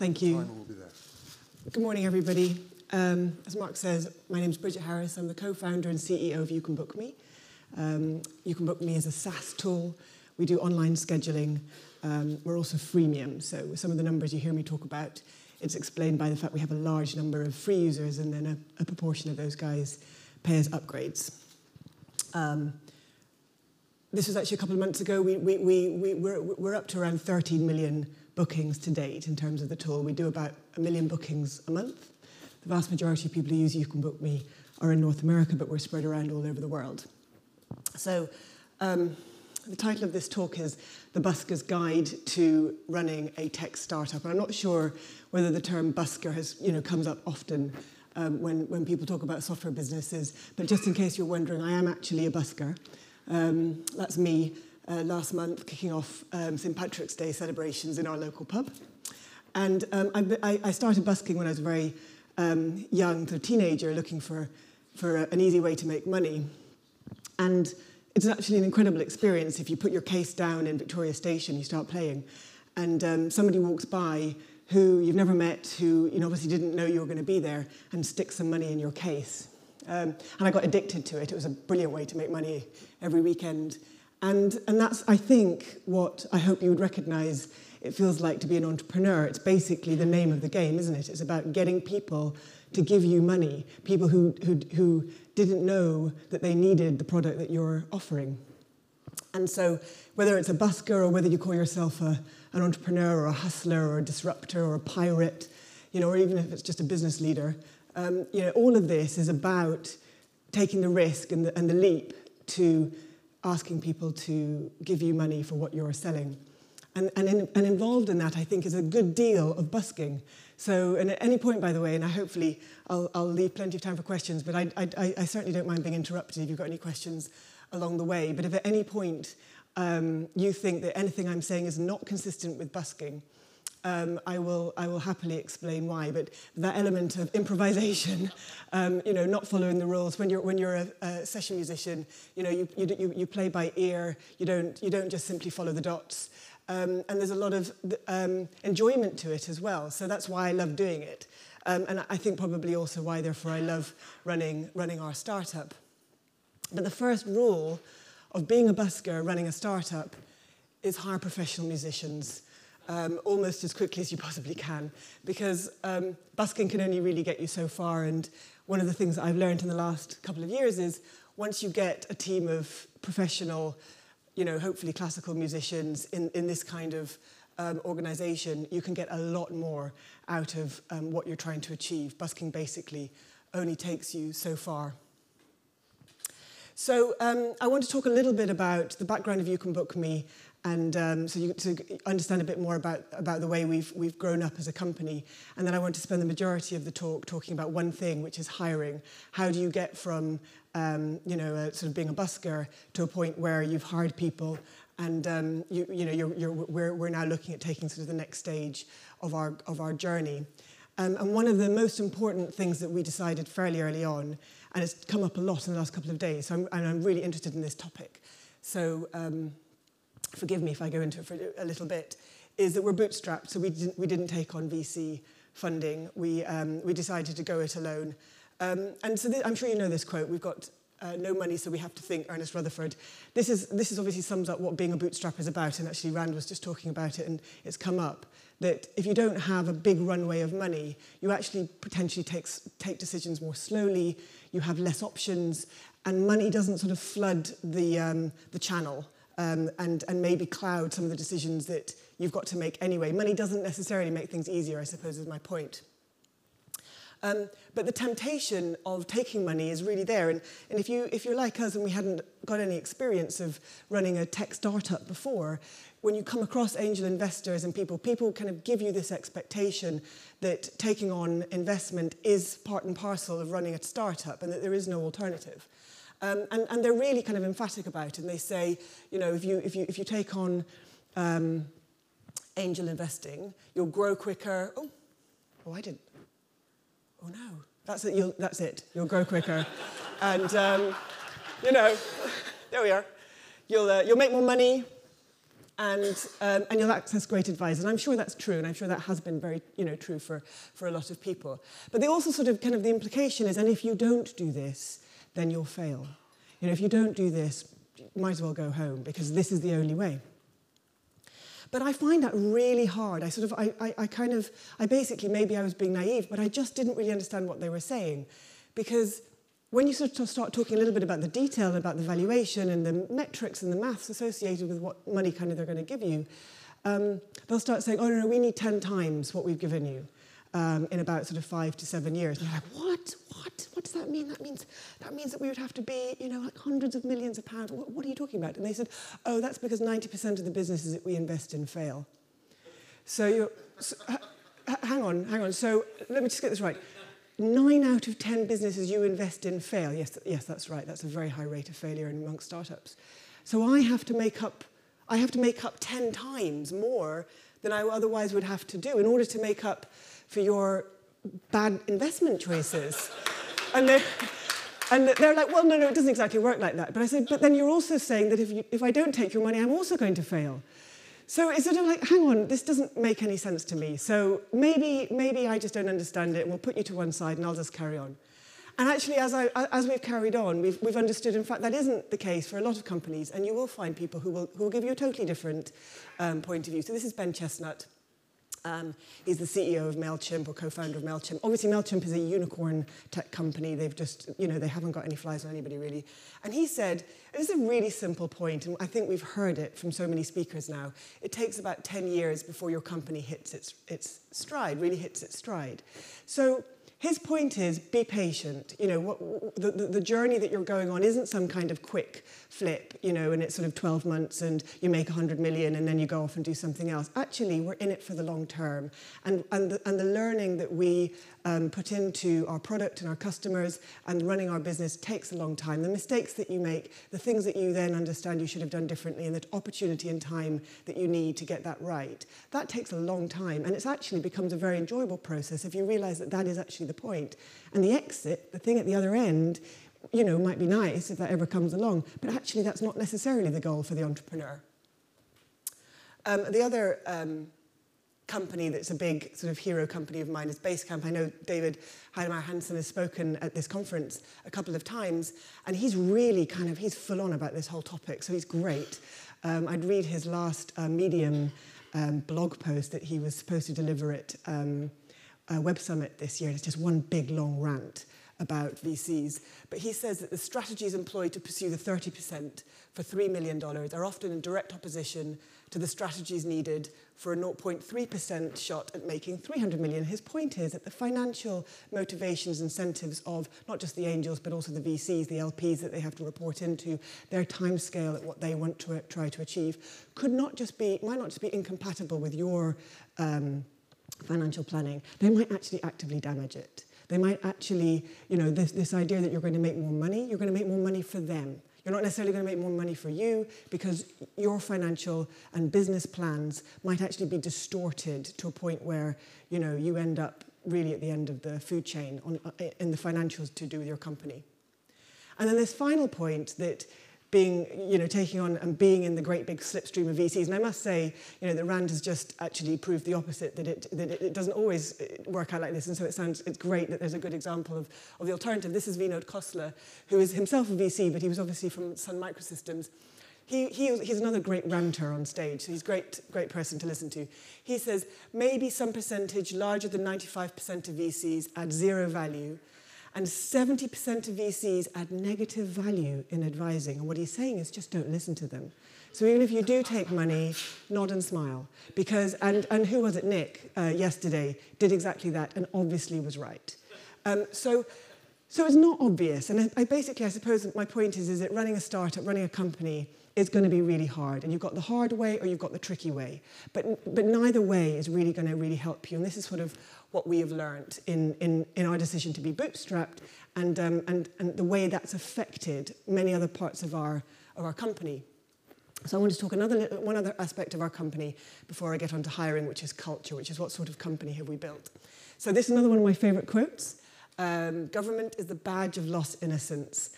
Thank you. Will be there. Good morning, everybody. Um, as Mark says, my name is Bridget Harris. I'm the co-founder and CEO of You Can Book Me. Um, you Can Book Me is a SaaS tool. We do online scheduling. Um, we're also freemium, so some of the numbers you hear me talk about, it's explained by the fact we have a large number of free users and then a, a proportion of those guys pay us upgrades. Um, this was actually a couple of months ago. We, we, we, we, we're, we're up to around 13 million bookings to date in terms of the tool. We do about a million bookings a month. The vast majority of people who use You Can Book Me are in North America, but we're spread around all over the world. So, um, the title of this talk is The Busker's Guide to Running a Tech Startup. And I'm not sure whether the term busker has, you know, comes up often um, when, when people talk about software businesses, but just in case you're wondering, I am actually a busker. Um, that's me uh, last month kicking off um, St. Patrick's Day celebrations in our local pub. And um, I, I, started busking when I was very um, young, a teenager, looking for, for a, an easy way to make money. And it's actually an incredible experience if you put your case down in Victoria Station, you start playing, and um, somebody walks by who you've never met, who you know, obviously didn't know you were going to be there, and sticks some money in your case. Um, and I got addicted to it. It was a brilliant way to make money every weekend. And, and that's, I think, what I hope you would recognize it feels like to be an entrepreneur. It's basically the name of the game, isn't it? It's about getting people to give you money, people who, who, who didn't know that they needed the product that you're offering. And so, whether it's a busker or whether you call yourself a, an entrepreneur or a hustler or a disruptor or a pirate, you know, or even if it's just a business leader, um, you know, all of this is about taking the risk and the, and the leap to asking people to give you money for what you're selling. And, and, in, and involved in that, I think, is a good deal of busking. So, and at any point, by the way, and I hopefully I'll, I'll leave plenty of time for questions, but I, I, I certainly don't mind being interrupted if you've got any questions along the way. But if at any point um, you think that anything I'm saying is not consistent with busking, um, I, will, I will happily explain why. But that element of improvisation, um, you know, not following the rules. When you're, when you're a, a session musician, you know, you, you, you play by ear. You don't, you don't just simply follow the dots. Um, and there's a lot of um, enjoyment to it as well. So that's why I love doing it. Um, and I think probably also why, therefore, I love running, running our startup. But the first rule of being a busker running a startup is hire professional musicians um, almost as quickly as you possibly can because um, busking can only really get you so far. And one of the things I've learned in the last couple of years is once you get a team of professional, you know, hopefully classical musicians in, in this kind of um, organization, you can get a lot more out of um, what you're trying to achieve. Busking basically only takes you so far. So um, I want to talk a little bit about the background of You Can Book Me and um, so you to understand a bit more about, about the way we've, we've grown up as a company. And then I want to spend the majority of the talk talking about one thing, which is hiring. How do you get from um, you know, a, sort of being a busker to a point where you've hired people and um, you, you know, you're, you're, we're, we're now looking at taking sort of the next stage of our, of our journey. Um, and one of the most important things that we decided fairly early on, and it's come up a lot in the last couple of days, so I'm, and I'm really interested in this topic. So um, forgive me if I go into it for a little bit, is that we're bootstrapped, so we didn't, we didn't take on VC funding. We, um, we decided to go it alone. Um, and so th- I'm sure you know this quote. We've got uh, no money, so we have to think, Ernest Rutherford. This is, this is obviously sums up what being a bootstrap is about, and actually Rand was just talking about it, and it's come up, that if you don't have a big runway of money, you actually potentially takes, take decisions more slowly, you have less options, and money doesn't sort of flood the, um, the channel um, and, and maybe cloud some of the decisions that you've got to make anyway. Money doesn't necessarily make things easier, I suppose, is my point. Um, but the temptation of taking money is really there. And, and if, you, if you're like us and we hadn't got any experience of running a tech startup before, when you come across angel investors and people, people kind of give you this expectation that taking on investment is part and parcel of running a startup and that there is no alternative. Um, and, and they're really kind of emphatic about it. And they say, you know, if you, if you, if you take on um, angel investing, you'll grow quicker. Oh, oh, I didn't. Oh, no. That's it. You'll, that's it. You'll grow quicker. and, um, you know, there we are. You'll, uh, you'll make more money and, um, and you'll access great advice. And I'm sure that's true, and I'm sure that has been very you know, true for, for a lot of people. But they also sort of kind of the implication is, and if you don't do this, then you'll fail. You know, if you don't do this, you might as well go home because this is the only way. But I find that really hard. I sort of, I, I, I kind of, I basically, maybe I was being naive, but I just didn't really understand what they were saying. Because when you sort of start talking a little bit about the detail, about the valuation and the metrics and the maths associated with what money kind of they're going to give you, um, they'll start saying, oh, no, no, we need 10 times what we've given you um, in about sort of five to seven years. And you're like, what? What? What does that mean? That means that means that we would have to be, you know, like hundreds of millions of pounds. What, what are you talking about? And they said, oh, that's because 90% of the businesses that we invest in fail. So you're, so, hang on, hang on. So let me just get this right. Nine out of 10 businesses you invest in fail. Yes, yes, that's right. That's a very high rate of failure amongst startups. So I have to make up, I have to make up 10 times more than I otherwise would have to do in order to make up for your bad investment choices. and, they're, and they're like, well, no, no, it doesn't exactly work like that. But I said, but then you're also saying that if, you, if I don't take your money, I'm also going to fail. So it's sort of like, hang on, this doesn't make any sense to me. So maybe, maybe I just don't understand it, and we'll put you to one side, and I'll just carry on. And actually, as, I, as we've carried on, we've, we've understood, in fact, that isn't the case for a lot of companies, and you will find people who will, who will give you a totally different um, point of view. So this is Ben Chestnut. Um, he's the CEO of MailChimp or co-founder of MailChimp. Obviously, MailChimp is a unicorn tech company. They've just, you know, they haven't got any flies on anybody really. And he said, this is a really simple point, and I think we've heard it from so many speakers now. It takes about 10 years before your company hits its, its stride, really hits its stride. So his point is be patient. You know, what, the, the, journey that you're going on isn't some kind of quick flip, you know, and it's sort of 12 months and you make 100 million and then you go off and do something else. Actually, we're in it for the long term. And, and, the, and the learning that we um, put into our product and our customers and running our business takes a long time. The mistakes that you make, the things that you then understand you should have done differently, and the opportunity and time that you need to get that right, that takes a long time. And it actually becomes a very enjoyable process if you realize that that is actually the point. And the exit, the thing at the other end, you know, might be nice if that ever comes along, but actually that's not necessarily the goal for the entrepreneur. Um, the other um, company that's a big sort of hero company of mine is Basecamp. I know David Heinemeier Hansson has spoken at this conference a couple of times, and he's really kind of, he's full on about this whole topic, so he's great. Um, I'd read his last uh, Medium um, blog post that he was supposed to deliver at um, Web Summit this year. It's just one big long rant about VCs. But he says that the strategies employed to pursue the 30% for $3 million are often in direct opposition to the strategies needed for a 0.3% shot at making 300 million. His point is that the financial motivations, incentives of not just the angels, but also the VCs, the LPs that they have to report into, their timescale at what they want to try to achieve, could not just be, might not just be incompatible with your um, financial planning. They might actually actively damage it. They might actually, you know, this, this idea that you're going to make more money, you're going to make more money for them. You're not necessarily going to make more money for you because your financial and business plans might actually be distorted to a point where you know you end up really at the end of the food chain on, in the financials to do with your company. And then this final point that being, you know, taking on and being in the great big slipstream of VCs. And I must say, you know, that Rand has just actually proved the opposite, that it, that it doesn't always work out like this. And so it sounds, it's great that there's a good example of, of the alternative. This is Vinod Khosla, who is himself a VC, but he was obviously from Sun Microsystems. He, he, he's another great ranter on stage, so he's a great, great person to listen to. He says, maybe some percentage larger than 95% of VCs add zero value and 70% of VCs add negative value in advising. And what he's saying is just don't listen to them. So even if you do take money, nod and smile. Because, and, and who was it, Nick, uh, yesterday, did exactly that and obviously was right. Um, so, so it's not obvious. And I, I basically, I suppose my point is, is that running a startup, running a company, is going to be really hard. And you've got the hard way or you've got the tricky way. But, but neither way is really going to really help you. And this is sort of what we have learned in, in, in our decision to be bootstrapped and, um, and, and the way that's affected many other parts of our, of our company. So I want to talk another one other aspect of our company before I get on to hiring, which is culture, which is what sort of company have we built. So this is another one of my favorite quotes. Um, government is the badge of lost innocence.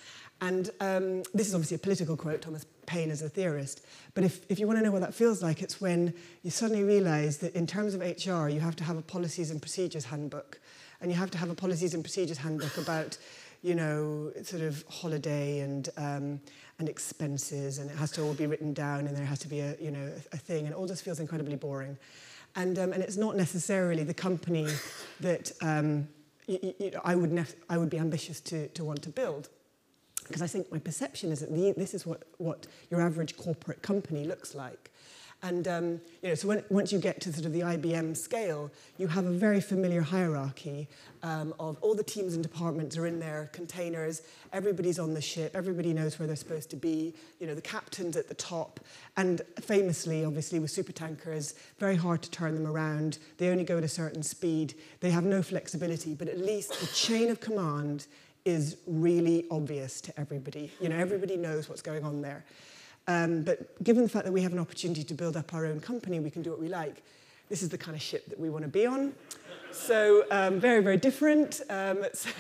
And um, this is obviously a political quote. Thomas Paine as a theorist. But if, if you want to know what that feels like, it's when you suddenly realize that in terms of HR, you have to have a policies and procedures handbook. And you have to have a policies and procedures handbook about, you know, sort of holiday and, um, and expenses, and it has to all be written down, and there has to be a, you know, a, a thing, and all just feels incredibly boring. And, um, and it's not necessarily the company that um, you, you, I, would I would be ambitious to, to want to build. Because I think my perception is that the, this is what, what your average corporate company looks like. And um, you know, so when, once you get to sort of the IBM scale, you have a very familiar hierarchy um, of all the teams and departments are in their containers. Everybody's on the ship. Everybody knows where they're supposed to be. You know, the captain's at the top. And famously, obviously, with supertankers, very hard to turn them around. They only go at a certain speed. They have no flexibility. But at least the chain of command is really obvious to everybody. You know, everybody knows what's going on there. Um, but given the fact that we have an opportunity to build up our own company, we can do what we like. This is the kind of ship that we want to be on. So um, very, very different. Um, so,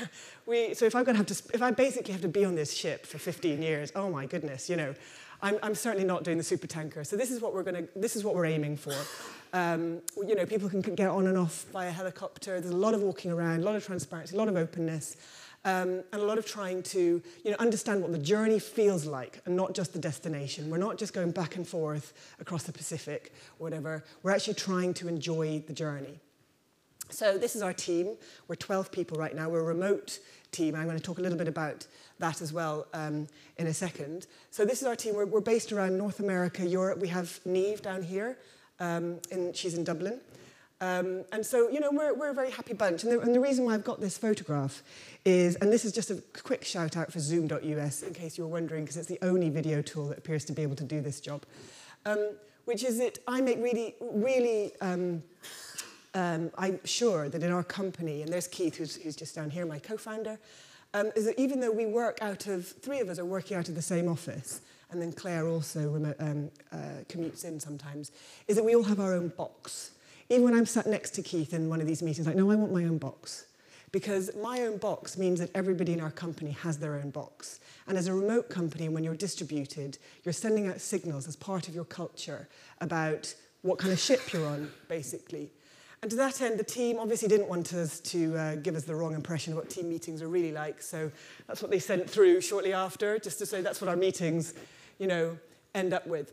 we, so if I'm going to have to, if I basically have to be on this ship for 15 years, oh my goodness, you know, I'm, I'm certainly not doing the super tanker. So this is what we're going to, this is what we're aiming for. Um, you know, people can get on and off by a helicopter. There's a lot of walking around, a lot of transparency, a lot of openness um, and a lot of trying to you know, understand what the journey feels like and not just the destination. We're not just going back and forth across the Pacific whatever. We're actually trying to enjoy the journey. So this is our team. We're 12 people right now. We're a remote team. I'm going to talk a little bit about that as well um, in a second. So this is our team. We're, we're, based around North America, Europe. We have Neve down here. Um, in, she's in Dublin. Um, and so, you know, we're, we're a very happy bunch. And the, and the reason why I've got this photograph is, and this is just a quick shout out for Zoom.us, in case you're wondering, because it's the only video tool that appears to be able to do this job, um, which is that I make really, really, um, um, I'm sure that in our company, and there's Keith, who's, who's just down here, my co-founder, um, is that even though we work out of, three of us are working out of the same office, and then Claire also remote, um, uh, commutes in sometimes, is that we all have our own box. even when I'm sat next to Keith in one of these meetings, like, no, I want my own box. Because my own box means that everybody in our company has their own box. And as a remote company, when you're distributed, you're sending out signals as part of your culture about what kind of ship you're on, basically. And to that end, the team obviously didn't want us to uh, give us the wrong impression of what team meetings are really like. So that's what they sent through shortly after, just to say that's what our meetings, you know, end up with.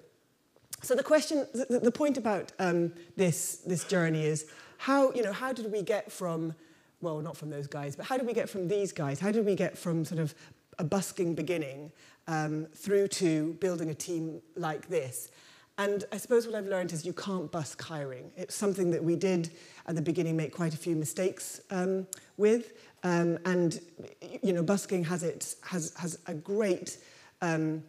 So the question, the, the point about um, this, this journey is how, you know, how did we get from, well, not from those guys, but how did we get from these guys? How did we get from sort of a busking beginning um, through to building a team like this? And I suppose what I've learned is you can't busk hiring. It's something that we did at the beginning make quite a few mistakes um, with. Um, and, you know, busking has, it, has, has a great um,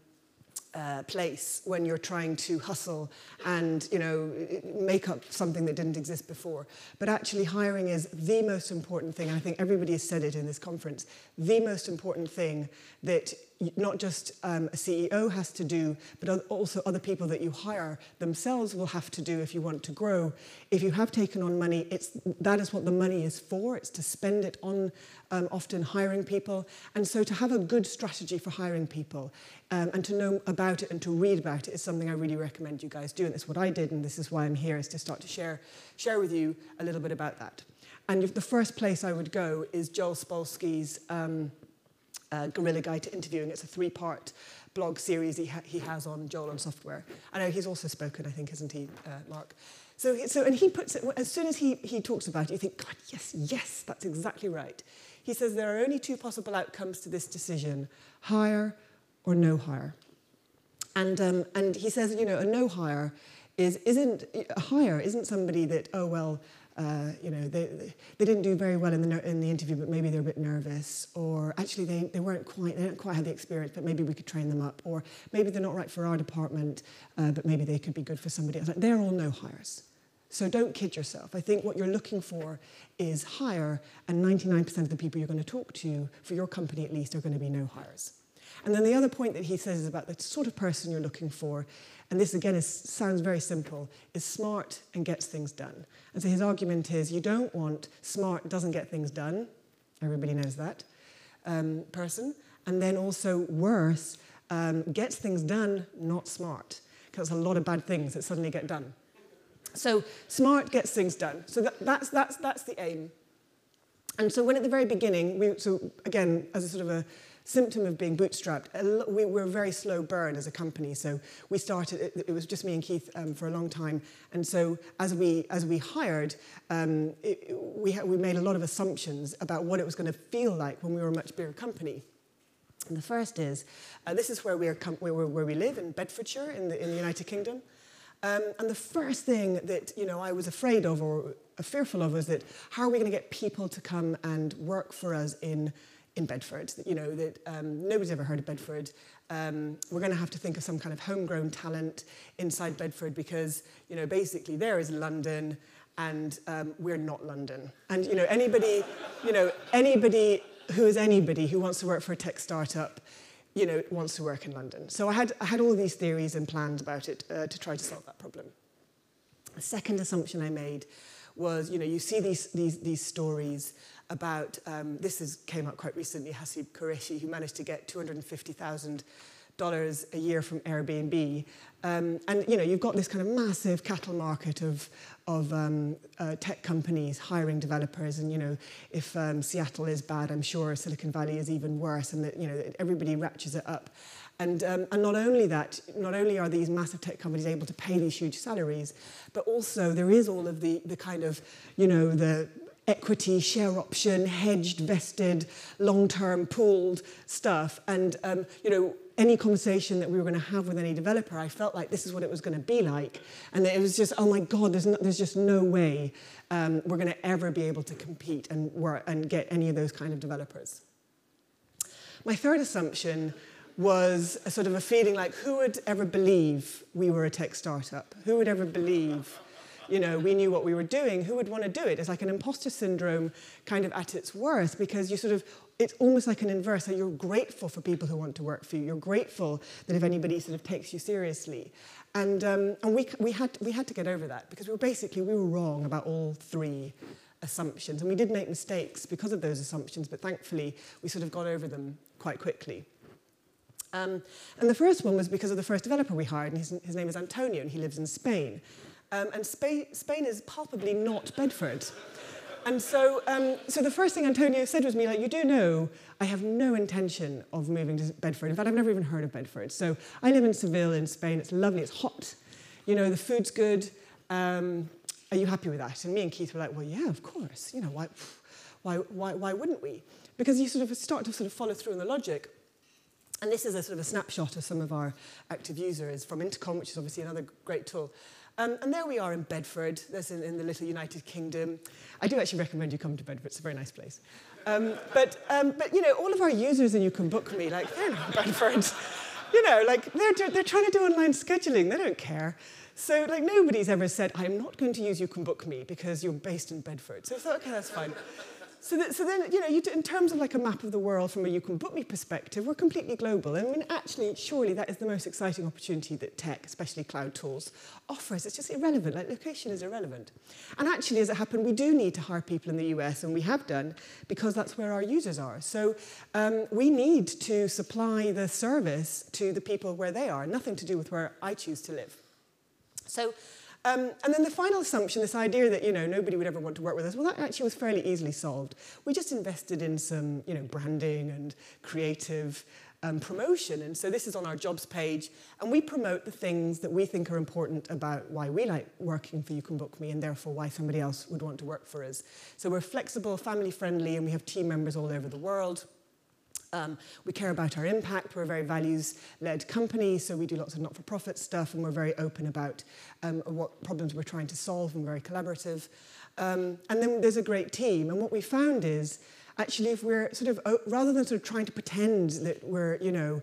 uh, place when you're trying to hustle and you know make up something that didn't exist before. But actually, hiring is the most important thing. I think everybody has said it in this conference. The most important thing that not just um, a CEO has to do, but also other people that you hire themselves will have to do if you want to grow. If you have taken on money, it's, that is what the money is for. It's to spend it on um, often hiring people. And so to have a good strategy for hiring people um, and to know about it and to read about it is something I really recommend you guys do. And that's what I did, and this is why I'm here, is to start to share, share with you a little bit about that. And the first place I would go is Joel Spolsky's um, uh, Guerrilla Guide to Interviewing. It's a three-part blog series he, ha he has on Joel on software. I know he's also spoken, I think, isn't he, uh, Mark? So, so, and he puts it, as soon as he, he talks about it, you think, God, yes, yes, that's exactly right. He says there are only two possible outcomes to this decision, hire or no hire. And, um, and he says, you know, a no hire is, isn't, a hire isn't somebody that, oh, well, uh, you know, they, they didn't do very well in the, in the interview, but maybe they're a bit nervous, or actually they, they weren't quite, they didn't quite have the experience, but maybe we could train them up, or maybe they're not right for our department, uh, but maybe they could be good for somebody else. They're all no hires. So don't kid yourself. I think what you're looking for is hire, and 99% of the people you're going to talk to, for your company at least, are going to be no hires. And then the other point that he says is about the sort of person you're looking for and this again is, sounds very simple, is smart and gets things done. And so his argument is you don't want smart, doesn't get things done, everybody knows that, um, person, and then also worse, um, gets things done, not smart. Because a lot of bad things that suddenly get done. So smart gets things done. So that, that's, that's, that's the aim. And so when at the very beginning, we, so again, as a sort of a symptom of being bootstrapped, we were a very slow burn as a company. So we started, it, was just me and Keith um, for a long time. And so as we, as we hired, um, it, we, we made a lot of assumptions about what it was going to feel like when we were a much bigger company. And the first is, uh, this is where we, are where, where we live, in Bedfordshire, in the, in the United Kingdom. Um, and the first thing that you know I was afraid of or fearful of was that how are we going to get people to come and work for us in in Bedford? You know that um, nobody's ever heard of Bedford. Um, we're going to have to think of some kind of homegrown talent inside Bedford because you know basically there is London and um, we're not London. And you know anybody, you know anybody who is anybody who wants to work for a tech startup you know, wants to work in London. So I had, I had all these theories and plans about it uh, to try to solve that problem. The second assumption I made was, you know, you see these, these, these stories about, um, this is, came out quite recently, Haseeb Qureshi, who managed to get 250,000 dollars a year from Airbnb. Um, and you know, you've got this kind of massive cattle market of, of um, uh, tech companies hiring developers. And you know, if um, Seattle is bad, I'm sure Silicon Valley is even worse. And that, you know, everybody ratchets it up. And, um, and not only that, not only are these massive tech companies able to pay these huge salaries, but also there is all of the, the kind of, you know, the equity, share option, hedged, vested, long-term pooled stuff. And, um, you know, any conversation that we were going to have with any developer, I felt like this is what it was going to be like. And it was just, oh my God, there's, no, there's just no way um, we're going to ever be able to compete and, work, and get any of those kind of developers. My third assumption was a sort of a feeling like who would ever believe we were a tech startup? Who would ever believe you know, we knew what we were doing, who would want to do it? It's like an imposter syndrome kind of at its worst because you sort of, it's almost like an inverse. So you're grateful for people who want to work for you. You're grateful that if anybody sort of takes you seriously. And, um, and we, we, had, we had to get over that because we were basically, we were wrong about all three assumptions. And we did make mistakes because of those assumptions, but thankfully we sort of got over them quite quickly. Um, and the first one was because of the first developer we hired, and his, his name is Antonio, and he lives in Spain. Um, and Spain, Spain is palpably not Bedford. And so, um, so the first thing Antonio said was me, like, you do know I have no intention of moving to Bedford. In fact, I've never even heard of Bedford. So I live in Seville in Spain. It's lovely. It's hot. You know, the food's good. Um, are you happy with that? And me and Keith were like, well, yeah, of course. You know, why, why, why, why wouldn't we? Because you sort of start to sort of follow through on the logic. And this is a sort of a snapshot of some of our active users from Intercom, which is obviously another great tool. Um, and there we are in Bedford, that's in, in, the little United Kingdom. I do actually recommend you come to Bedford, it's a very nice place. Um, but, um, but, you know, all of our users and you can book me, like, they're not Bedford. You know, like, they're, they're trying to do online scheduling, they don't care. So, like, nobody's ever said, I'm not going to use You Can Book Me because you're based in Bedford. So I thought, okay, that's fine. So, that, so then, you know, you, in terms of like a map of the world from a you can book me perspective, we're completely global. I mean, actually, surely that is the most exciting opportunity that tech, especially cloud tools, offers. It's just irrelevant. Like, location is irrelevant. And actually, as it happened, we do need to hire people in the US, and we have done, because that's where our users are. So um, we need to supply the service to the people where they are, nothing to do with where I choose to live. So um, and then the final assumption, this idea that you know nobody would ever want to work with us, well, that actually was fairly easily solved. We just invested in some you know branding and creative um, promotion, and so this is on our jobs page, and we promote the things that we think are important about why we like working for You Can Book Me, and therefore why somebody else would want to work for us. So we're flexible, family friendly, and we have team members all over the world. Um, we care about our impact. We're a very values-led company, so we do lots of not-for-profit stuff, and we're very open about um, what problems we're trying to solve and very collaborative. Um, and then there's a great team. And what we found is, actually, if we're sort of, rather than sort of trying to pretend that we're, you know,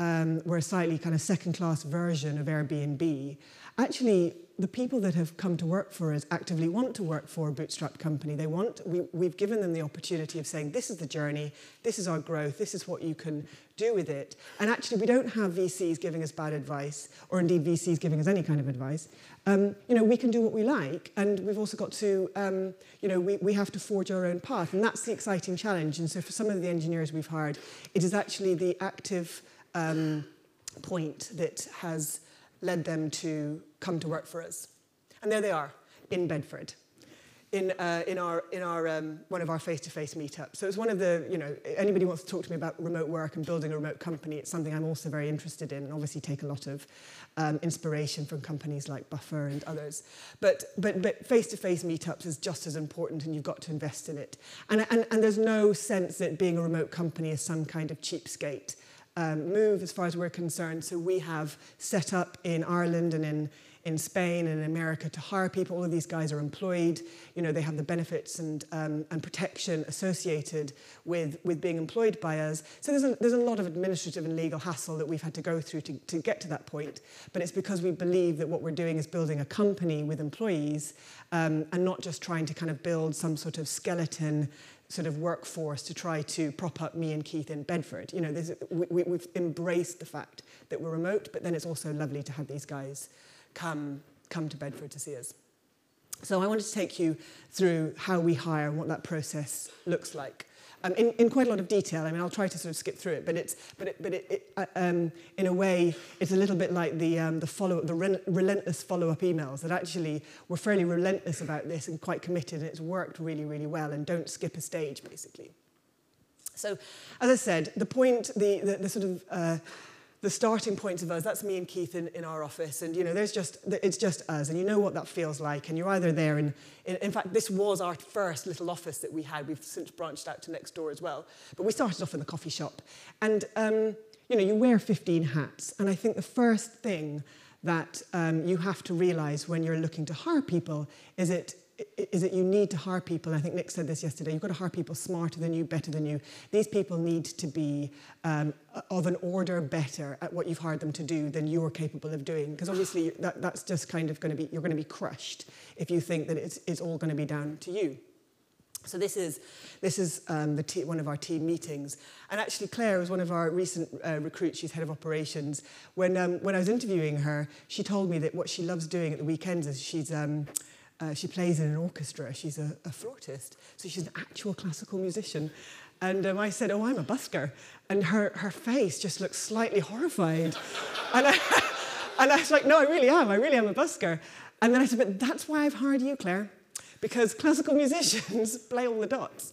um, we're a slightly kind of second-class version of Airbnb, actually, the people that have come to work for us actively want to work for a bootstrap company. They want, we, we've given them the opportunity of saying, this is the journey, this is our growth, this is what you can do with it. And actually, we don't have VCs giving us bad advice, or indeed VCs giving us any kind of advice. Um, you know, we can do what we like, and we've also got to, um, you know, we, we have to forge our own path, and that's the exciting challenge. And so for some of the engineers we've hired, it is actually the active um, point that has led them to come to work for us. And there they are in Bedford. In, uh, in, our, in our, um, one of our face-to-face meetups. So it's one of the, you know, anybody wants to talk to me about remote work and building a remote company, it's something I'm also very interested in and obviously take a lot of um, inspiration from companies like Buffer and others. But, but, but face-to-face -face meetups is just as important and you've got to invest in it. And, and, and there's no sense that being a remote company is some kind of cheapskate um, move as far as we're concerned. So we have set up in Ireland and in in Spain and in America to hire people. All of these guys are employed. You know, they have the benefits and, um, and protection associated with, with being employed by us. So there's a, there's a lot of administrative and legal hassle that we've had to go through to, to get to that point. But it's because we believe that what we're doing is building a company with employees um, and not just trying to kind of build some sort of skeleton sort of workforce to try to prop up me and Keith in Bedford. You know, we, we've embraced the fact that we're remote, but then it's also lovely to have these guys come, come to Bedford to see us. So I wanted to take you through how we hire and what that process looks like. um, in, in quite a lot of detail. I mean, I'll try to sort of skip through it, but it's but it, but it, it uh, um, in a way it's a little bit like the um, the follow the re relentless follow up emails that actually were fairly relentless about this and quite committed, and it's worked really really well. And don't skip a stage, basically. So, as I said, the point the the, the sort of uh, the starting point of us, that's me and Keith in, in our office. And, you know, there's just, it's just us. And you know what that feels like. And you're either there, and in, in fact, this was our first little office that we had. We've since branched out to next door as well. But we started off in the coffee shop. And, um, you know, you wear 15 hats. And I think the first thing that um, you have to realize when you're looking to hire people is it is that you need to hire people. I think Nick said this yesterday. You've got to hire people smarter than you, better than you. These people need to be um, of an order better at what you've hired them to do than you're capable of doing. Because obviously, that, that's just kind of going to be, you're going to be crushed if you think that it's, it's all going to be down to you. So this is, this is um, the one of our team meetings. And actually, Claire was one of our recent uh, recruits. She's head of operations. When, um, when I was interviewing her, she told me that what she loves doing at the weekends is she's... Um, uh, she plays in an orchestra. She's a, a flautist, so she's an actual classical musician. And um, I said, Oh, I'm a busker. And her, her face just looked slightly horrified. and, I, and I was like, No, I really am. I really am a busker. And then I said, But that's why I've hired you, Claire, because classical musicians play all the dots.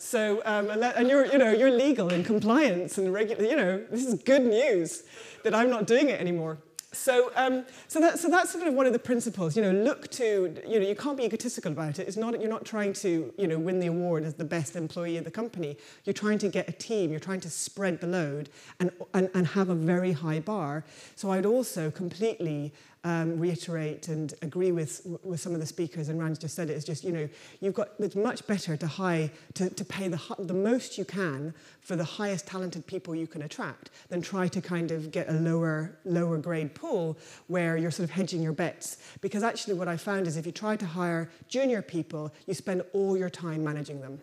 So, um, and, that, and, you're, you know, you're legal and compliance and regular, you know, this is good news that I'm not doing it anymore. So, um, so, that, so that's sort of one of the principles. You know, look to, you know, you can't be egotistical about it. It's not, you're not trying to, you know, win the award as the best employee of the company. You're trying to get a team. You're trying to spread the load and, and, and have a very high bar. So I'd also completely um, reiterate and agree with, with some of the speakers, and Rand just said it, is just, you know, you've got, it's much better to, high, to, to pay the, the most you can for the highest talented people you can attract than try to kind of get a lower, lower grade pool where you're sort of hedging your bets. Because actually what I found is if you try to hire junior people, you spend all your time managing them.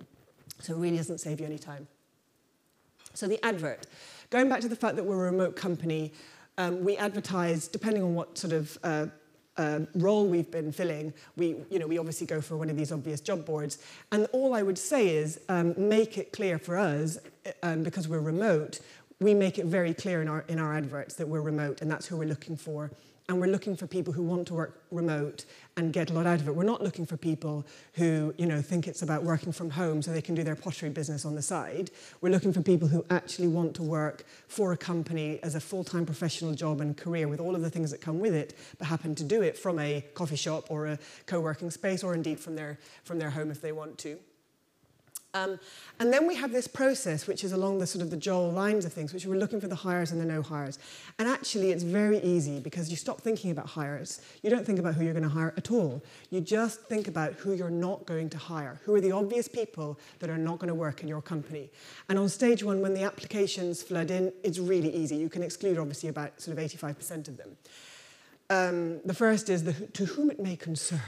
So it really doesn't save you any time. So the advert. Going back to the fact that we're a remote company, um, we advertise, depending on what sort of uh, uh, role we've been filling, we, you know, we obviously go for one of these obvious job boards. And all I would say is um, make it clear for us, um, because we're remote, we make it very clear in our, in our adverts that we're remote and that's who we're looking for and we're looking for people who want to work remote and get a lot out of it. We're not looking for people who, you know, think it's about working from home so they can do their pottery business on the side. We're looking for people who actually want to work for a company as a full-time professional job and career with all of the things that come with it, but happen to do it from a coffee shop or a co-working space or indeed from their, from their home if they want to. Um, and then we have this process, which is along the sort of the Joel lines of things, which we're looking for the hires and the no hires. And actually, it's very easy because you stop thinking about hires. You don't think about who you're going to hire at all. You just think about who you're not going to hire. Who are the obvious people that are not going to work in your company? And on stage one, when the applications flood in, it's really easy. You can exclude, obviously, about sort of 85% of them. Um, the first is the, to whom it may concern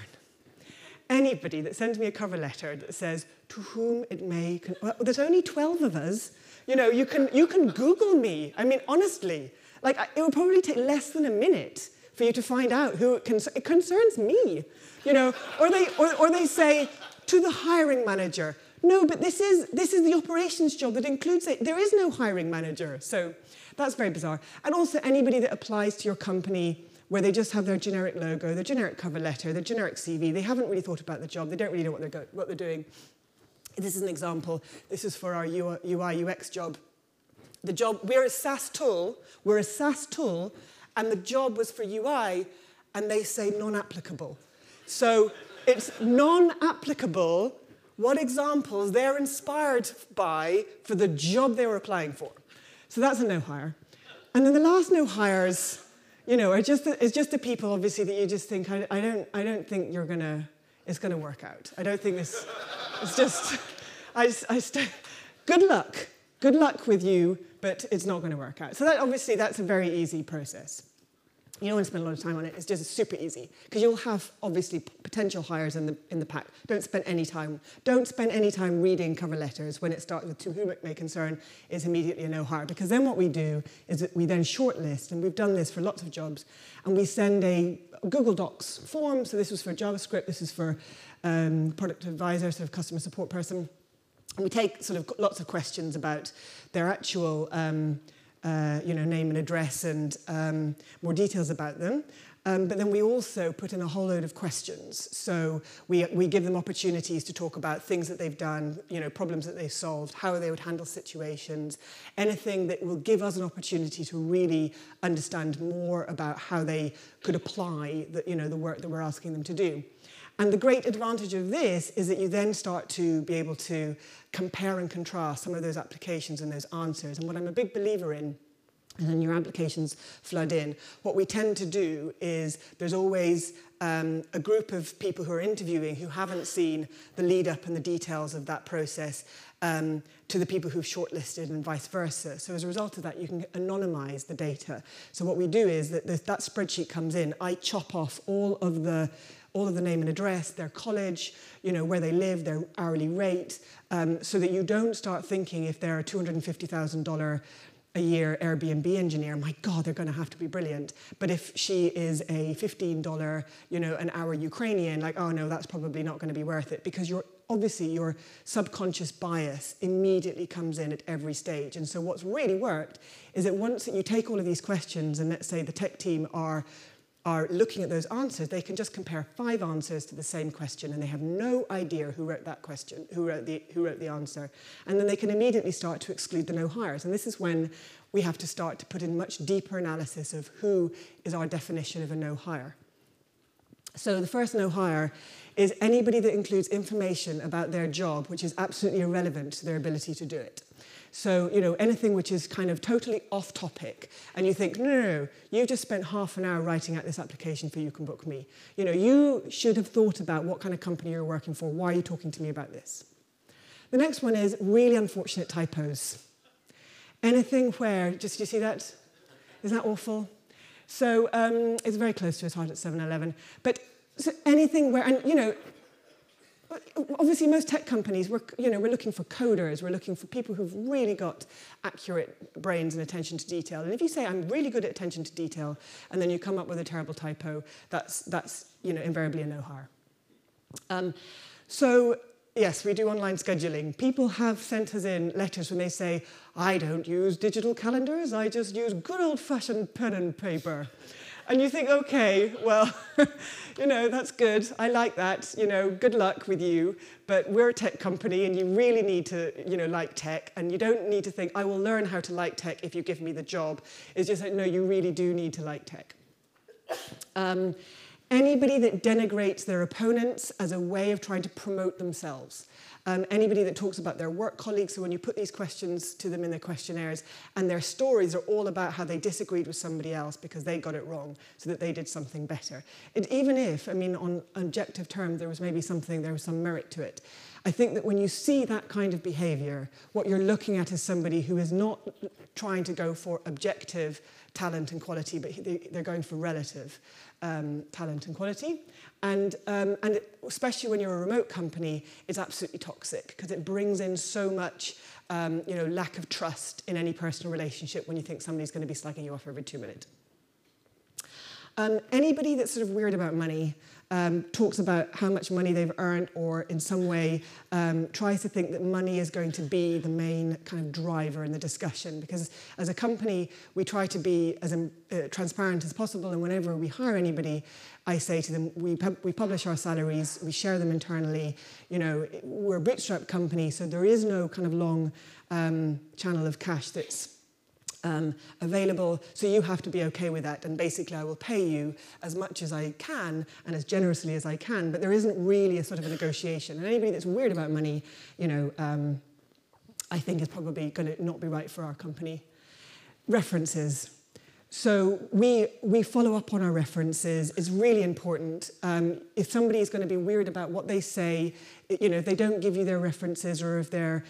anybody that sends me a cover letter that says, to whom it may, well, there's only 12 of us. You know, you can, you can Google me. I mean, honestly, like, it would probably take less than a minute for you to find out who it, concerns. it concerns me. You know, or they, or, or they say, to the hiring manager, no, but this is, this is the operations job that includes it. There is no hiring manager. So that's very bizarre. And also anybody that applies to your company where they just have their generic logo, their generic cover letter, their generic CV, they haven't really thought about the job, they don't really know what they're, go- what they're doing. This is an example. This is for our UI UX job. The job, we're a SaaS tool, we're a SaaS tool, and the job was for UI, and they say non-applicable. So it's non-applicable what examples they're inspired by for the job they were applying for. So that's a no hire. And then the last no hires, you know, are just the, it's just the people obviously that you just think I, I don't I don't think you're gonna it's gonna work out. I don't think this. It's just I, I st- good luck, good luck with you, but it's not going to work out. So that obviously that's a very easy process. You don't want to spend a lot of time on it. It's just super easy because you'll have obviously potential hires in the in the pack. Don't spend any time. Don't spend any time reading cover letters when it starts with to whom it may concern is immediately a no hire because then what we do is that we then shortlist and we've done this for lots of jobs and we send a Google Docs form. So this was for JavaScript. This is for um, product advisor, sort of customer support person. And we take sort of lots of questions about their actual, um, uh, you know, name and address and um, more details about them. Um, but then we also put in a whole load of questions. So we, we give them opportunities to talk about things that they've done, you know, problems that they've solved, how they would handle situations, anything that will give us an opportunity to really understand more about how they could apply the, you know, the work that we're asking them to do. And the great advantage of this is that you then start to be able to compare and contrast some of those applications and those answers. And what I'm a big believer in and then your applications flood in. What we tend to do is there's always um, a group of people who are interviewing who haven't seen the lead up and the details of that process um, to the people who've shortlisted and vice versa. So as a result of that, you can anonymize the data. So what we do is that that spreadsheet comes in, I chop off all of the all of the name and address, their college, you know, where they live, their hourly rate, um, so that you don't start thinking if they're a $250,000 a year Airbnb engineer, my God, they're going to have to be brilliant. But if she is a $15, you know, an hour Ukrainian, like, oh no, that's probably not going to be worth it because you're obviously your subconscious bias immediately comes in at every stage. And so what's really worked is that once that you take all of these questions and let's say the tech team are are looking at those answers, they can just compare five answers to the same question and they have no idea who wrote that question, who wrote the, who wrote the answer. And then they can immediately start to exclude the no hires. And this is when we have to start to put in much deeper analysis of who is our definition of a no hire. So the first no hire is anybody that includes information about their job which is absolutely irrelevant to their ability to do it. So, you know, anything which is kind of totally off topic, and you think, no, no, no, you've just spent half an hour writing out this application for You Can Book Me. You know, you should have thought about what kind of company you're working for. Why are you talking to me about this? The next one is really unfortunate typos. Anything where, just you see that? Isn't that awful? So um, it's very close to his heart at 7-Eleven. But so anything where, and you know, obviously most tech companies we're you know we're looking for coders. We're looking for people who've really got accurate brains and attention to detail. And if you say i'm really good at attention to detail and then you come up with a terrible typo that's that's you know invariably a no hire um, so yes we do online scheduling. People have sent us in letters when they say i don't use digital calendars. I just use good old fashioned pen and paper and you think, okay, well, you know, that's good. I like that. You know, good luck with you. But we're a tech company and you really need to, you know, like tech. And you don't need to think, I will learn how to like tech if you give me the job. It's just like, no, you really do need to like tech. Um, anybody that denigrates their opponents as a way of trying to promote themselves. Um, anybody that talks about their work colleagues, so when you put these questions to them in their questionnaires, and their stories are all about how they disagreed with somebody else because they got it wrong, so that they did something better. And even if, I mean, on objective terms, there was maybe something, there was some merit to it, I think that when you see that kind of behavior, what you're looking at is somebody who is not trying to go for objective talent and quality, but they, they're going for relative um, talent and quality. And, um, and it, especially when you're a remote company, it's absolutely toxic because it brings in so much um, you know, lack of trust in any personal relationship when you think somebody's going to be slagging you off every two minutes. Um, anybody that's sort of weird about money um, talks about how much money they've earned or in some way um, tries to think that money is going to be the main kind of driver in the discussion. Because as a company, we try to be as um, uh, transparent as possible. And whenever we hire anybody, I say to them, we, we publish our salaries, we share them internally. You know, we're a bootstrap company, so there is no kind of long um, channel of cash that's um, available. So you have to be okay with that. And basically, I will pay you as much as I can and as generously as I can. But there isn't really a sort of a negotiation. And anybody that's weird about money, you know, um, I think is probably going to not be right for our company. References. So we, we follow up on our references. It's really important. Um, if somebody is going to be weird about what they say, you know, if they don't give you their references or if they're,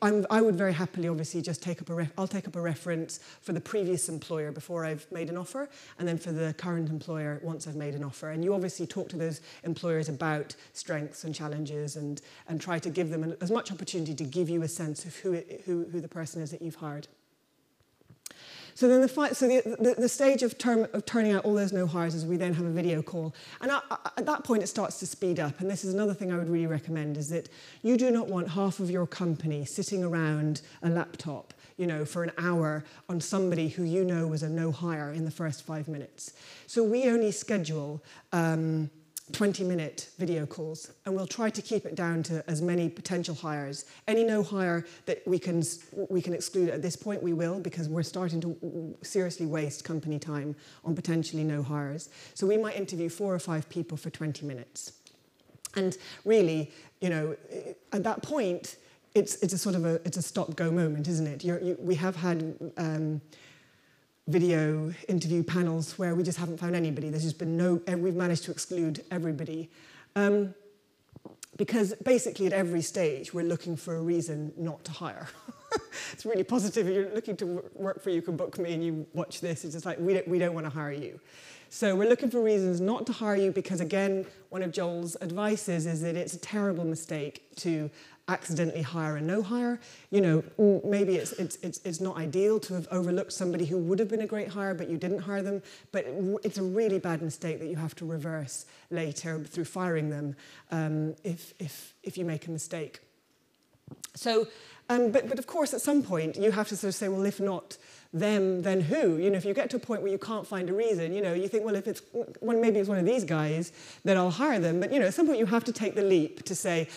I'm, I would very happily obviously just take up a, ref, I'll take up a reference for the previous employer before I've made an offer and then for the current employer once I've made an offer. And you obviously talk to those employers about strengths and challenges and, and try to give them as much opportunity to give you a sense of who, it, who, who the person is that you've hired. So then the, so the, the, the stage of, term, of, turning out all those no hires is we then have a video call. And at, at that point, it starts to speed up. And this is another thing I would really recommend is that you do not want half of your company sitting around a laptop you know, for an hour on somebody who you know was a no hire in the first five minutes. So we only schedule um, 20 minute video calls and we'll try to keep it down to as many potential hires. Any no hire that we can, we can exclude at this point, we will because we're starting to seriously waste company time on potentially no hires. So we might interview four or five people for 20 minutes. And really, you know, at that point, it's, it's a sort of a, it's a stop-go moment, isn't it? You, we have had um, video interview panels where we just haven't found anybody. There's just been no, we've managed to exclude everybody. Um, because basically at every stage we're looking for a reason not to hire. it's really positive. If you're looking to work for You Can Book Me and you watch this, it's just like, we don't, we don't want to hire you. So we're looking for reasons not to hire you because, again, one of Joel's advices is that it's a terrible mistake to accidentally hire a no hire. You know, maybe it's, it's, it's, it's not ideal to have overlooked somebody who would have been a great hire, but you didn't hire them. But it's a really bad mistake that you have to reverse later through firing them um, if, if, if you make a mistake. So, um, but, but of course, at some point, you have to sort of say, well, if not them, then who? You know, if you get to a point where you can't find a reason, you know, you think, well, if it's, well, maybe it's one of these guys, then I'll hire them. But, you know, at some point, you have to take the leap to say,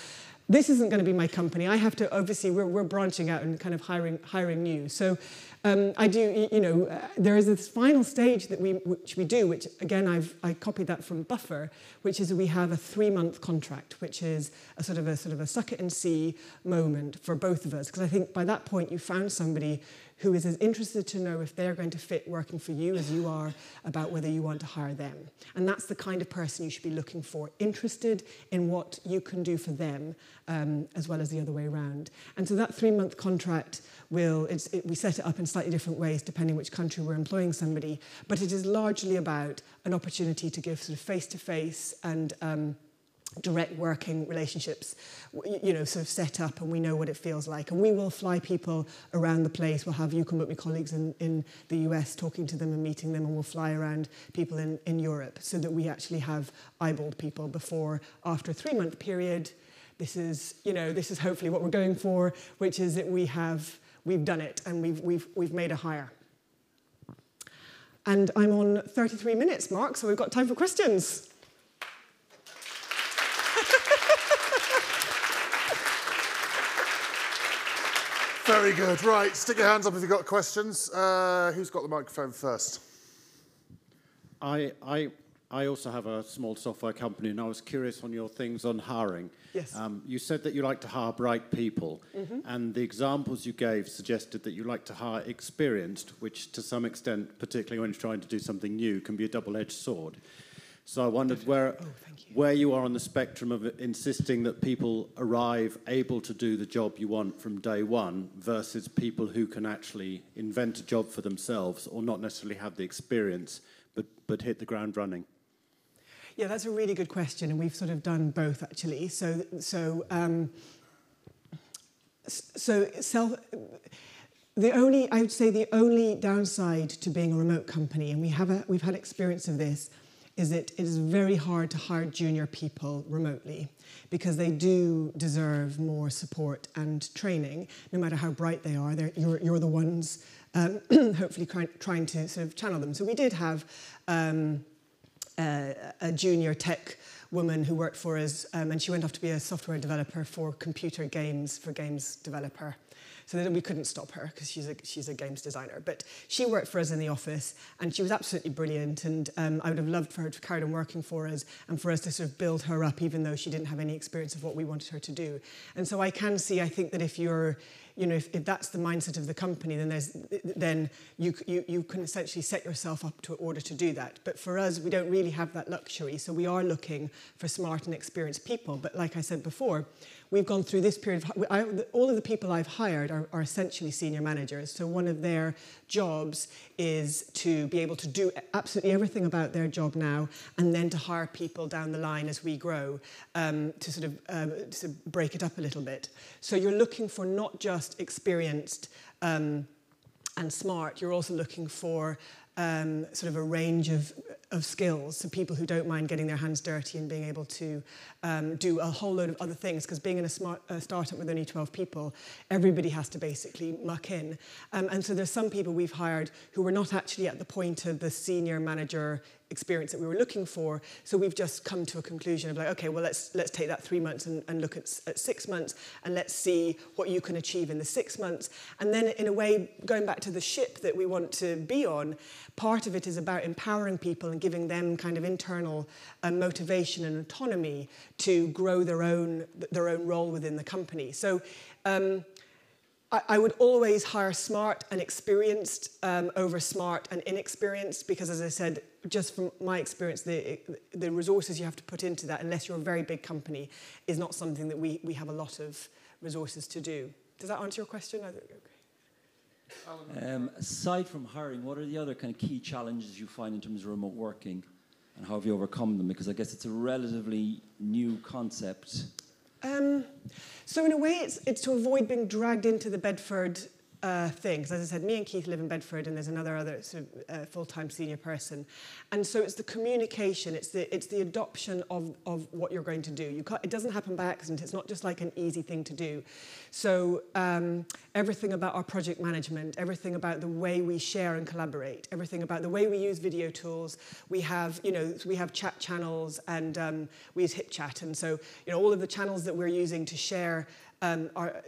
this isn't going to be my company. I have to, obviously, we're, we're branching out and kind of hiring, hiring new. So um, I do, you know, uh, there is this final stage that we, which we do, which again, I've, I copied that from Buffer, which is we have a three month contract, which is a sort of a sort of a suck it and see moment for both of us. Because I think by that point, you found somebody who is as interested to know if they're going to fit working for you as you are about whether you want to hire them. And that's the kind of person you should be looking for, interested in what you can do for them um, as well as the other way around. And so that three-month contract will, it's, it, we set it up in slightly different ways depending which country we're employing somebody, but it is largely about an opportunity to give sort of face-to-face -face and um, direct working relationships, you know, sort of set up and we know what it feels like. And we will fly people around the place. We'll have You Can Book Me colleagues in, in the US talking to them and meeting them and we'll fly around people in, in Europe so that we actually have eyeballed people before, after a three-month period, this is, you know, this is hopefully what we're going for, which is that we have, we've done it and we've, we've, we've made a hire. And I'm on 33 minutes, Mark, so we've got time for questions. Very good. Right, stick your hands up if you've got questions. Uh, who's got the microphone first? I, I, I also have a small software company, and I was curious on your things on hiring. Yes. Um, you said that you like to hire bright people, mm -hmm. and the examples you gave suggested that you like to hire experienced, which to some extent, particularly when you're trying to do something new, can be a double-edged sword. So I wondered where, oh, you. where you are on the spectrum of insisting that people arrive able to do the job you want from day one versus people who can actually invent a job for themselves or not necessarily have the experience but, but hit the ground running. Yeah, that's a really good question, and we've sort of done both actually. So, so, um, so self. The only, I would say, the only downside to being a remote company, and we have a, we've had experience of this, is that it is very hard to hire junior people remotely because they do deserve more support and training, no matter how bright they are. You're, you're, the ones um, hopefully trying to sort of channel them. So we did have um, a, a junior tech woman who worked for us, um, and she went off to be a software developer for computer games, for games developer. So then we couldn't stop her because she's a, she's a games designer. But she worked for us in the office and she was absolutely brilliant. And um, I would have loved for her to carry on working for us and for us to sort of build her up, even though she didn't have any experience of what we wanted her to do. And so I can see, I think that if you're you know, if, if that's the mindset of the company, then there's then you, you you can essentially set yourself up to order to do that. But for us, we don't really have that luxury, so we are looking for smart and experienced people. But like I said before, we've gone through this period. Of, I, all of the people I've hired are, are essentially senior managers. So one of their jobs is to be able to do absolutely everything about their job now, and then to hire people down the line as we grow um, to sort of um, to break it up a little bit. So you're looking for not just experienced. Um, and smart, you're also looking for um, sort of a range of, of skills. So people who don't mind getting their hands dirty and being able to um, do a whole load of other things. Because being in a, smart, startup with only 12 people, everybody has to basically muck in. Um, and so there's some people we've hired who were not actually at the point of the senior manager experience that we were looking for. So we've just come to a conclusion of like, okay, well, let's, let's take that three months and, and look at, at six months and let's see what you can achieve in the six months. And then in a way, going back to the ship that we want to be on, part of it is about empowering people and giving them kind of internal uh, motivation and autonomy to grow their own, their own role within the company. So um, I, would always hire smart and experienced um, over smart and inexperienced because, as I said, just from my experience, the, the resources you have to put into that, unless you're a very big company, is not something that we, we have a lot of resources to do. Does that answer your question? Um, aside from hiring, what are the other kind of key challenges you find in terms of remote working, and how have you overcome them? Because I guess it's a relatively new concept. Um, so in a way, it's, it's to avoid being dragged into the Bedford uh, things. As I said, me and Keith live in Bedford, and there's another other sort of, uh, full-time senior person. And so it's the communication, it's the it's the adoption of, of what you're going to do. You can't, it doesn't happen by accident. It's not just like an easy thing to do. So um, everything about our project management, everything about the way we share and collaborate, everything about the way we use video tools. We have you know we have chat channels and um, we use HipChat, and so you know all of the channels that we're using to share um, are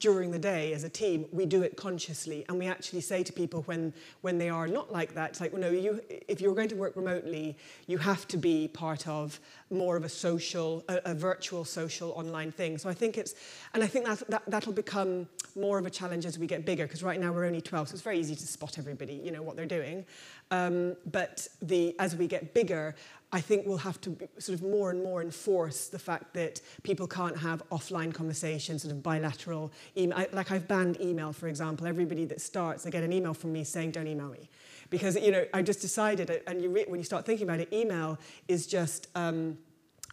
during the day as a team, we do it consciously. And we actually say to people when, when they are not like that, it's like, well, no, you, if you're going to work remotely, you have to be part of more of a social, a, a virtual social online thing. So I think it's, and I think that, that, that'll become more of a challenge as we get bigger, because right now we're only 12, so it's very easy to spot everybody, you know, what they're doing. Um, but the, as we get bigger, I think we'll have to sort of more and more enforce the fact that people can't have offline conversations, sort of bilateral email. I, like I've banned email, for example. Everybody that starts, they get an email from me saying, don't email me. Because, you know, I just decided, and you when you start thinking about it, email is just... Um,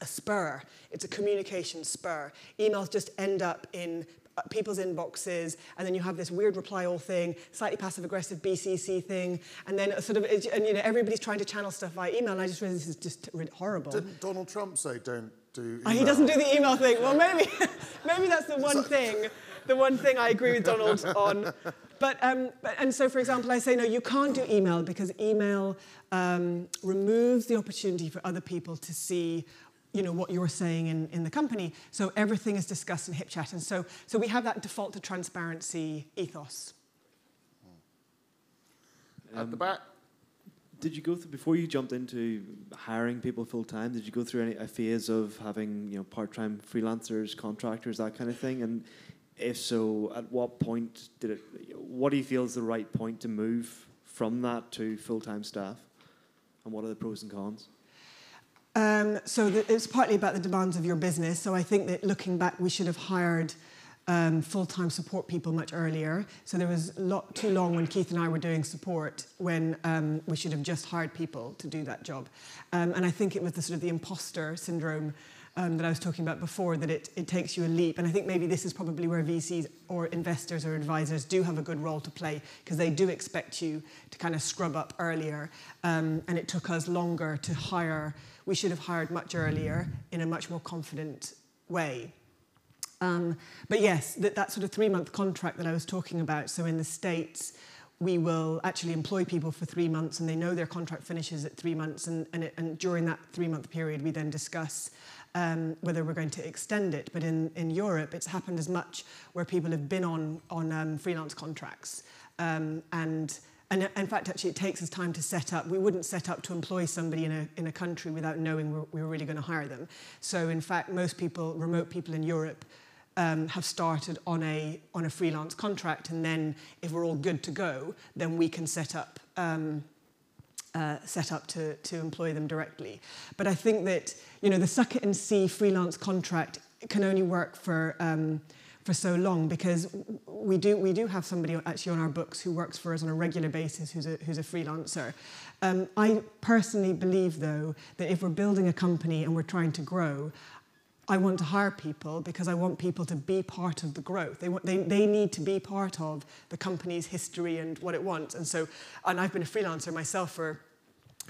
a spur. It's a communication spur. Emails just end up in uh, people's inboxes, and then you have this weird reply all thing, slightly passive aggressive BCC thing, and then sort of, and you know, everybody's trying to channel stuff via email, and I just realized this is just horrible. Didn't Donald Trump say don't do? Oh, he doesn't do the email thing. Well, maybe, maybe that's the one thing, the one thing I agree with Donald on. But, um, but, and so, for example, I say, no, you can't do email because email um, removes the opportunity for other people to see you know, what you're saying in, in the company. So everything is discussed in HipChat. And so, so we have that default to transparency ethos. Um, At the back. Did you go through before you jumped into hiring people full time? Did you go through any a phase of having you know part time freelancers, contractors, that kind of thing? And if so, at what point did it? What do you feel is the right point to move from that to full time staff? And what are the pros and cons? Um, so the, it's partly about the demands of your business. So I think that looking back, we should have hired um, full-time support people much earlier. So there was a lot, too long when Keith and I were doing support when um, we should have just hired people to do that job. Um, and I think it was the sort of the imposter syndrome um, that I was talking about before, that it, it takes you a leap. And I think maybe this is probably where VCs or investors or advisors do have a good role to play because they do expect you to kind of scrub up earlier. Um, and it took us longer to hire. We should have hired much earlier in a much more confident way. Um, but yes, that, that sort of three month contract that I was talking about, so in the States, we will actually employ people for three months and they know their contract finishes at three months. And, and, it, and during that three month period, we then discuss um, whether we're going to extend it. But in, in Europe, it's happened as much where people have been on, on um, freelance contracts. Um, and, and in fact, actually, it takes us time to set up. We wouldn't set up to employ somebody in a, in a country without knowing we're, we were really going to hire them. So, in fact, most people, remote people in Europe, um, have started on a on a freelance contract, and then if we're all good to go, then we can set up um, uh, set up to, to employ them directly. But I think that you know, the suck it and see freelance contract can only work for, um, for so long because we do, we do have somebody actually on our books who works for us on a regular basis who's a, who's a freelancer. Um, I personally believe, though, that if we're building a company and we're trying to grow, I want to hire people because I want people to be part of the growth. They, want, they, they need to be part of the company's history and what it wants. And so, and I've been a freelancer myself for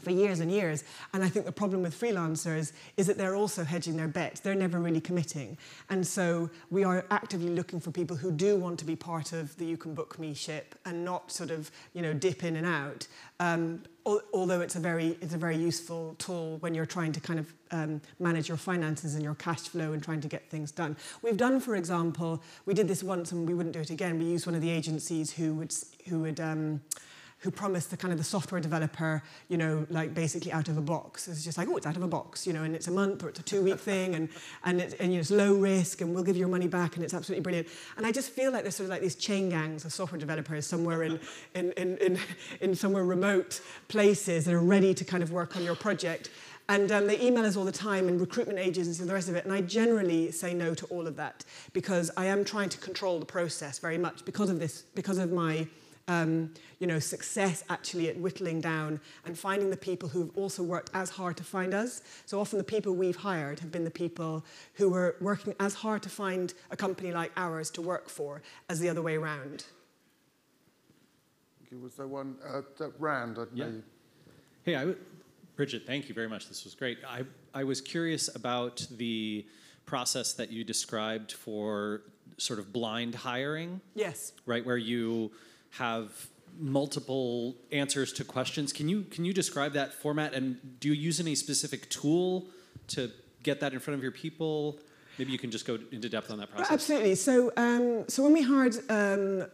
for years and years. And I think the problem with freelancers is that they're also hedging their bets. They're never really committing. And so we are actively looking for people who do want to be part of the You Can Book Me ship and not sort of, you know, dip in and out. Um, although it's a very it's a very useful tool when you're trying to kind of um, manage your finances and your cash flow and trying to get things done. We've done, for example, we did this once and we wouldn't do it again. We used one of the agencies who would who would um, who promised the kind of the software developer, you know, like basically out of a box. It's just like, oh, it's out of a box, you know, and it's a month or it's a two-week thing, and and it's, and you know, it's low risk, and we'll give you your money back, and it's absolutely brilliant. And I just feel like there's sort of like these chain gangs of software developers somewhere in in in in, in somewhere remote places that are ready to kind of work on your project. And um, they email us all the time, and recruitment agencies and the rest of it. And I generally say no to all of that because I am trying to control the process very much because of this, because of my um, you know, success actually at whittling down and finding the people who've also worked as hard to find us. So often the people we've hired have been the people who were working as hard to find a company like ours to work for as the other way around. Okay, was there one? Uh, Rand, I yeah. Hey, I, Bridget, thank you very much. This was great. I, I was curious about the process that you described for sort of blind hiring. Yes. Right, where you have multiple answers to questions. Can you can you describe that format and do you use any specific tool to get that in front of your people? Maybe you can just go into depth on that process. Absolutely. So, um, so when we hired um,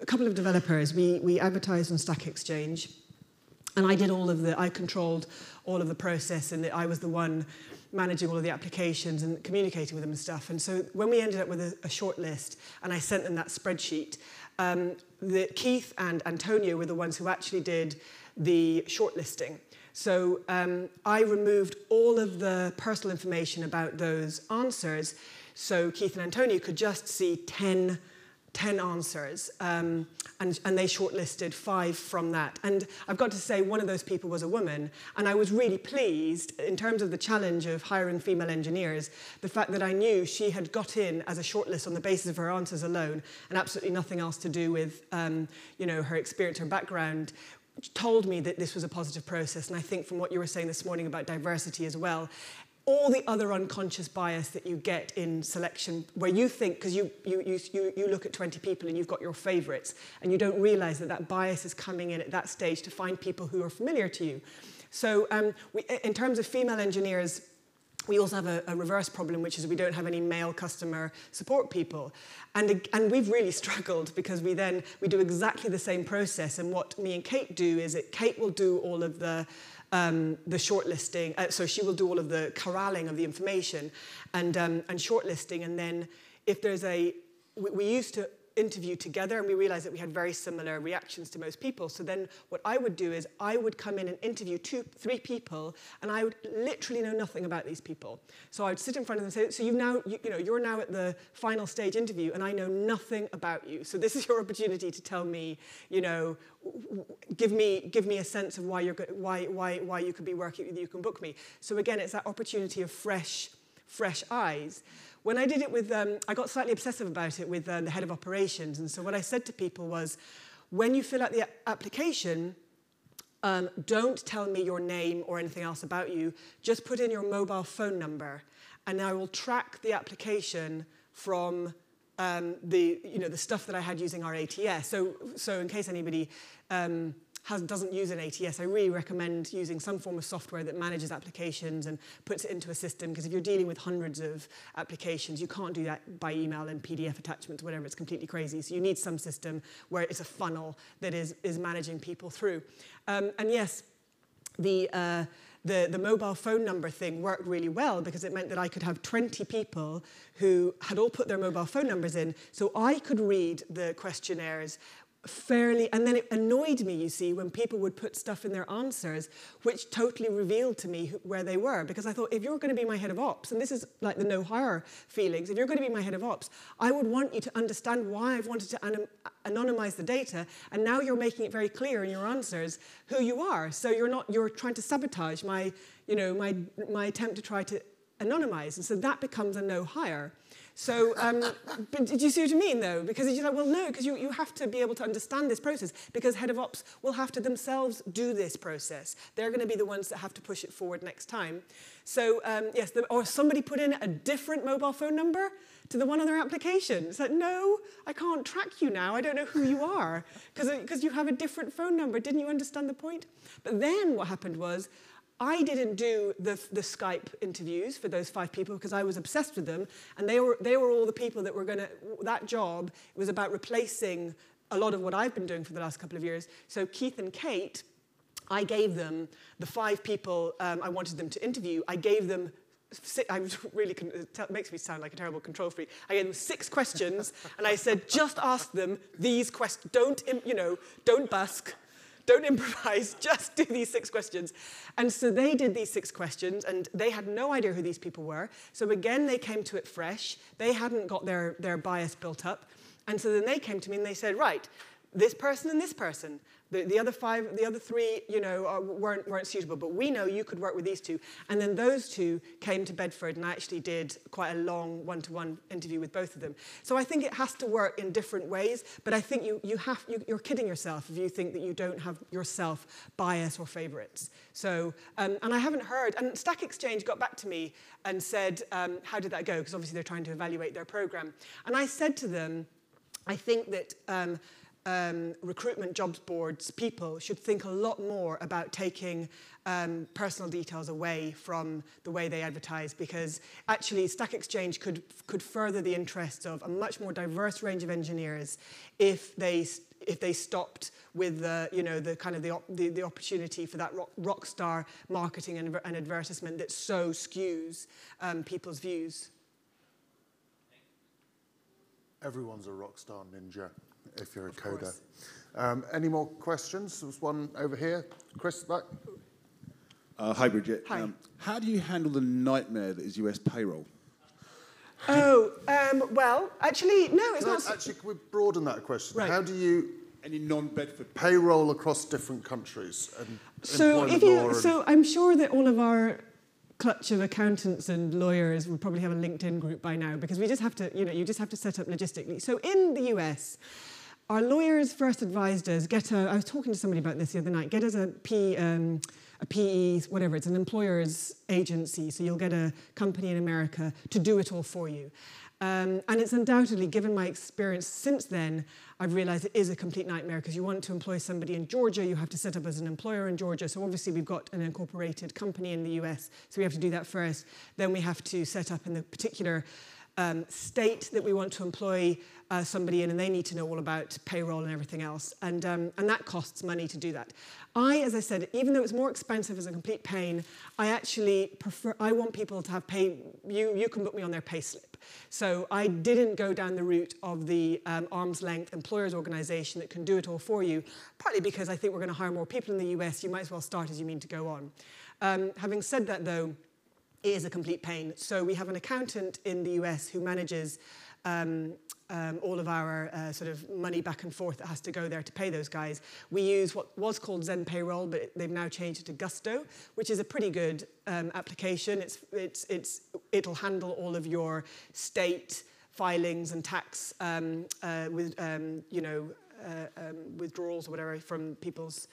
a couple of developers, we, we advertised on Stack Exchange, and I did all of the, I controlled all of the process, and I was the one managing all of the applications and communicating with them and stuff. And so when we ended up with a, a short list, and I sent them that spreadsheet, um, the, Keith and Antonio were the ones who actually did the shortlisting. So um, I removed all of the personal information about those answers so Keith and Antonio could just see 10 10 answers, um, and, and they shortlisted five from that. And I've got to say, one of those people was a woman, and I was really pleased in terms of the challenge of hiring female engineers, the fact that I knew she had got in as a shortlist on the basis of her answers alone, and absolutely nothing else to do with um, you know, her experience, her background, told me that this was a positive process. And I think from what you were saying this morning about diversity as well, all the other unconscious bias that you get in selection, where you think, because you, you, you, you look at 20 people and you've got your favorites, and you don't realize that that bias is coming in at that stage to find people who are familiar to you. So, um, we, in terms of female engineers, we also have a, a, reverse problem, which is we don't have any male customer support people. And, and we've really struggled because we then, we do exactly the same process. And what me and Kate do is that Kate will do all of the, um, the shortlisting. Uh, so she will do all of the corralling of the information and, um, and shortlisting. And then if there's a, we, we used to interview together and we realized that we had very similar reactions to most people. So then what I would do is I would come in and interview two, three people and I would literally know nothing about these people. So I would sit in front of them and say, so you've now, you, you know, you're now at the final stage interview and I know nothing about you. So this is your opportunity to tell me, you know, give me, give me a sense of why, you're, why, why, why you could be working with you, can book me. So again, it's that opportunity of fresh fresh eyes. When I did it with, um, I got slightly obsessive about it with uh, the head of operations. And so what I said to people was, when you fill out the application, um, don't tell me your name or anything else about you. Just put in your mobile phone number, and I will track the application from um, the, you know, the stuff that I had using our ATS. So, so in case anybody um, has, doesn't use an ATS, I really recommend using some form of software that manages applications and puts it into a system. Because if you're dealing with hundreds of applications, you can't do that by email and PDF attachments, whatever. It's completely crazy. So you need some system where it's a funnel that is, is managing people through. Um, and yes, the, uh, the, the mobile phone number thing worked really well because it meant that I could have 20 people who had all put their mobile phone numbers in. So I could read the questionnaires fairly, and then it annoyed me, you see, when people would put stuff in their answers, which totally revealed to me where they were. Because I thought, if you're going to be my head of ops, and this is like the no hire feelings, if you're going to be my head of ops, I would want you to understand why I've wanted to anim- anonymize the data, and now you're making it very clear in your answers who you are. So you're not, you're trying to sabotage my, you know, my, my attempt to try to anonymize. And so that becomes a no hire. So, um, but did you see what I mean, though? Because you're like, well, no, because you, you have to be able to understand this process, because head of ops will have to themselves do this process. They're going to be the ones that have to push it forward next time. So, um, yes, the, or somebody put in a different mobile phone number to the one on their application. It's like, no, I can't track you now. I don't know who you are because you have a different phone number. Didn't you understand the point? But then what happened was I didn't do the, the Skype interviews for those five people because I was obsessed with them, and they were, they were all the people that were going to, that job was about replacing a lot of what I've been doing for the last couple of years. So Keith and Kate, I gave them the five people um, I wanted them to interview, I gave them I really, it makes me sound like a terrible control freak. I gave them six questions, and I said, just ask them these questions. Don't, you know, don't busk. Don't improvise, just do these six questions. And so they did these six questions, and they had no idea who these people were. So again, they came to it fresh. They hadn't got their, their bias built up. And so then they came to me and they said, right, this person and this person. The, the other five, the other three, you know, are, weren't, weren't suitable, but we know you could work with these two. And then those two came to Bedford, and I actually did quite a long one-to-one interview with both of them. So I think it has to work in different ways, but I think you, you have, you, you're kidding yourself if you think that you don't have yourself bias or favorites. So, um, and I haven't heard, and Stack Exchange got back to me and said, um, how did that go? Because obviously they're trying to evaluate their program. And I said to them, I think that um, um, recruitment jobs boards people should think a lot more about taking um, personal details away from the way they advertise because actually Stack Exchange could, could further the interests of a much more diverse range of engineers if they, if they stopped with the, you know, the kind of the, the, the opportunity for that rock, rock star marketing and, and advertisement that so skews um, people's views. Everyone's a rock star ninja if you're a coder. Um, any more questions? There's one over here. Chris, back. Uh, hi, Bridget. Hi. Um, how do you handle the nightmare that is US payroll? Oh, um, well, actually, no, it's Can not. I, actually, can we broaden that question? Right. How do you Any non-Bedford payroll across different countries and so if you, and- so I'm sure that all of our clutch of accountants and lawyers will probably have a LinkedIn group by now because we just have to, you know, you just have to set up logistically. So in the US, our lawyers first advised us get a. I was talking to somebody about this the other night. Get us a P. Um, a PE, whatever, it's an employer's agency, so you'll get a company in America to do it all for you. Um, and it's undoubtedly, given my experience since then, I've realized it is a complete nightmare because you want to employ somebody in Georgia, you have to set up as an employer in Georgia. So obviously we've got an incorporated company in the US, so we have to do that first. Then we have to set up in the particular um, state that we want to employ uh, somebody in, and they need to know all about payroll and everything else. And, um, and that costs money to do that. I, as I said, even though it's more expensive as a complete pain, I actually prefer, I want people to have pay, you, you can book me on their pay slip. So I didn't go down the route of the um, arm's length employers organization that can do it all for you, partly because I think we're going to hire more people in the US. You might as well start as you mean to go on. Um, having said that, though, is a complete pain. So we have an accountant in the US who manages um, um, all of our uh, sort of money back and forth that has to go there to pay those guys. We use what was called Zen Payroll, but they've now changed it to Gusto, which is a pretty good um, application. It's, it's, it's, it'll handle all of your state filings and tax um, uh, with, um, you know, uh, um, withdrawals or whatever from people's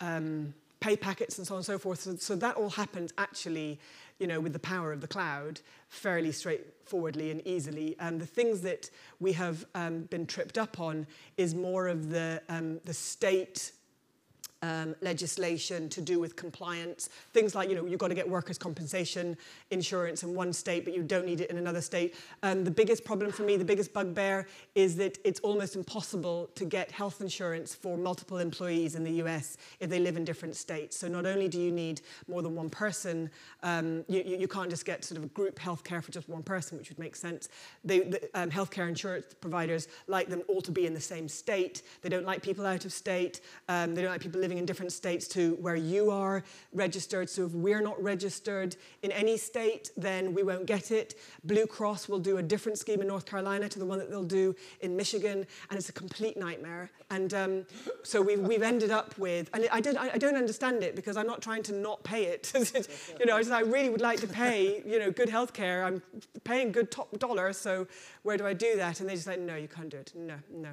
um, pay packets and so on and so forth. So, so that all happens actually, you know, with the power of the cloud, fairly straightforwardly and easily. And the things that we have um, been tripped up on is more of the, um, the state um, legislation to do with compliance. Things like, you know, you've got to get workers' compensation insurance in one state, but you don't need it in another state. Um, the biggest problem for me, the biggest bugbear, is that it's almost impossible to get health insurance for multiple employees in the US if they live in different states. So not only do you need more than one person, um, you, you can't just get sort of a group health care for just one person, which would make sense. They, the um, healthcare insurance providers like them all to be in the same state. They don't like people out of state. Um, they don't like people living in different states to where you are registered. So if we're not registered in any state, then we won't get it. Blue Cross will do a different scheme in North Carolina to the one that they'll do in Michigan, and it's a complete nightmare. And um, so we've, we've ended up with, and I, did, I don't understand it because I'm not trying to not pay it. you know, I, really would like to pay, you know, good healthcare. I'm paying good top dollar, so where do I do that? And they just like, no, you can't do it. No, no.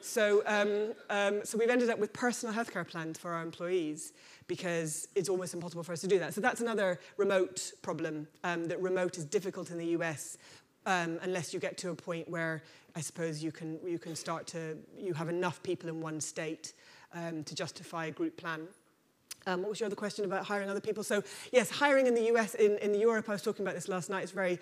So, um, um, so we've ended up with personal healthcare plans for our employees because it's almost impossible for us to do that. So that's another remote problem, um, that remote is difficult in the US um, unless you get to a point where I suppose you can, you can start to, you have enough people in one state um, to justify a group plan. Um, what was your other question about hiring other people? So yes, hiring in the US, in, in Europe, I was talking about this last night, is very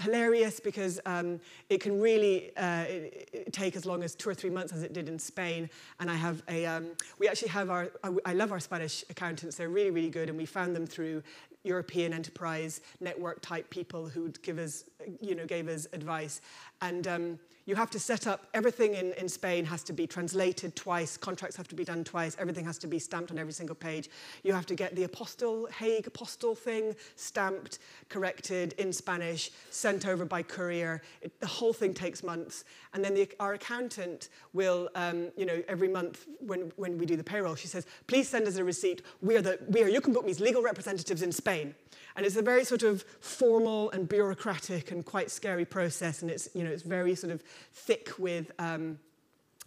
hilarious because um, it can really uh, it, it take as long as two or three months as it did in Spain. And I have a, um, we actually have our, I, I love our Spanish accountants. They're really, really good. And we found them through European enterprise network type people who would give us, you know, gave us advice. And um, you have to set up everything in, in Spain has to be translated twice, contracts have to be done twice, everything has to be stamped on every single page. You have to get the apostille, Hague apostille thing stamped, corrected in Spanish, sent over by courier. It, the whole thing takes months. And then the, our accountant will, um, you know, every month when, when we do the payroll, she says, please send us a receipt. We are, the, we are You Can legal representatives in Spain. And it's a very sort of formal and bureaucratic and quite scary process, and it's, you know, it's very sort of thick with um,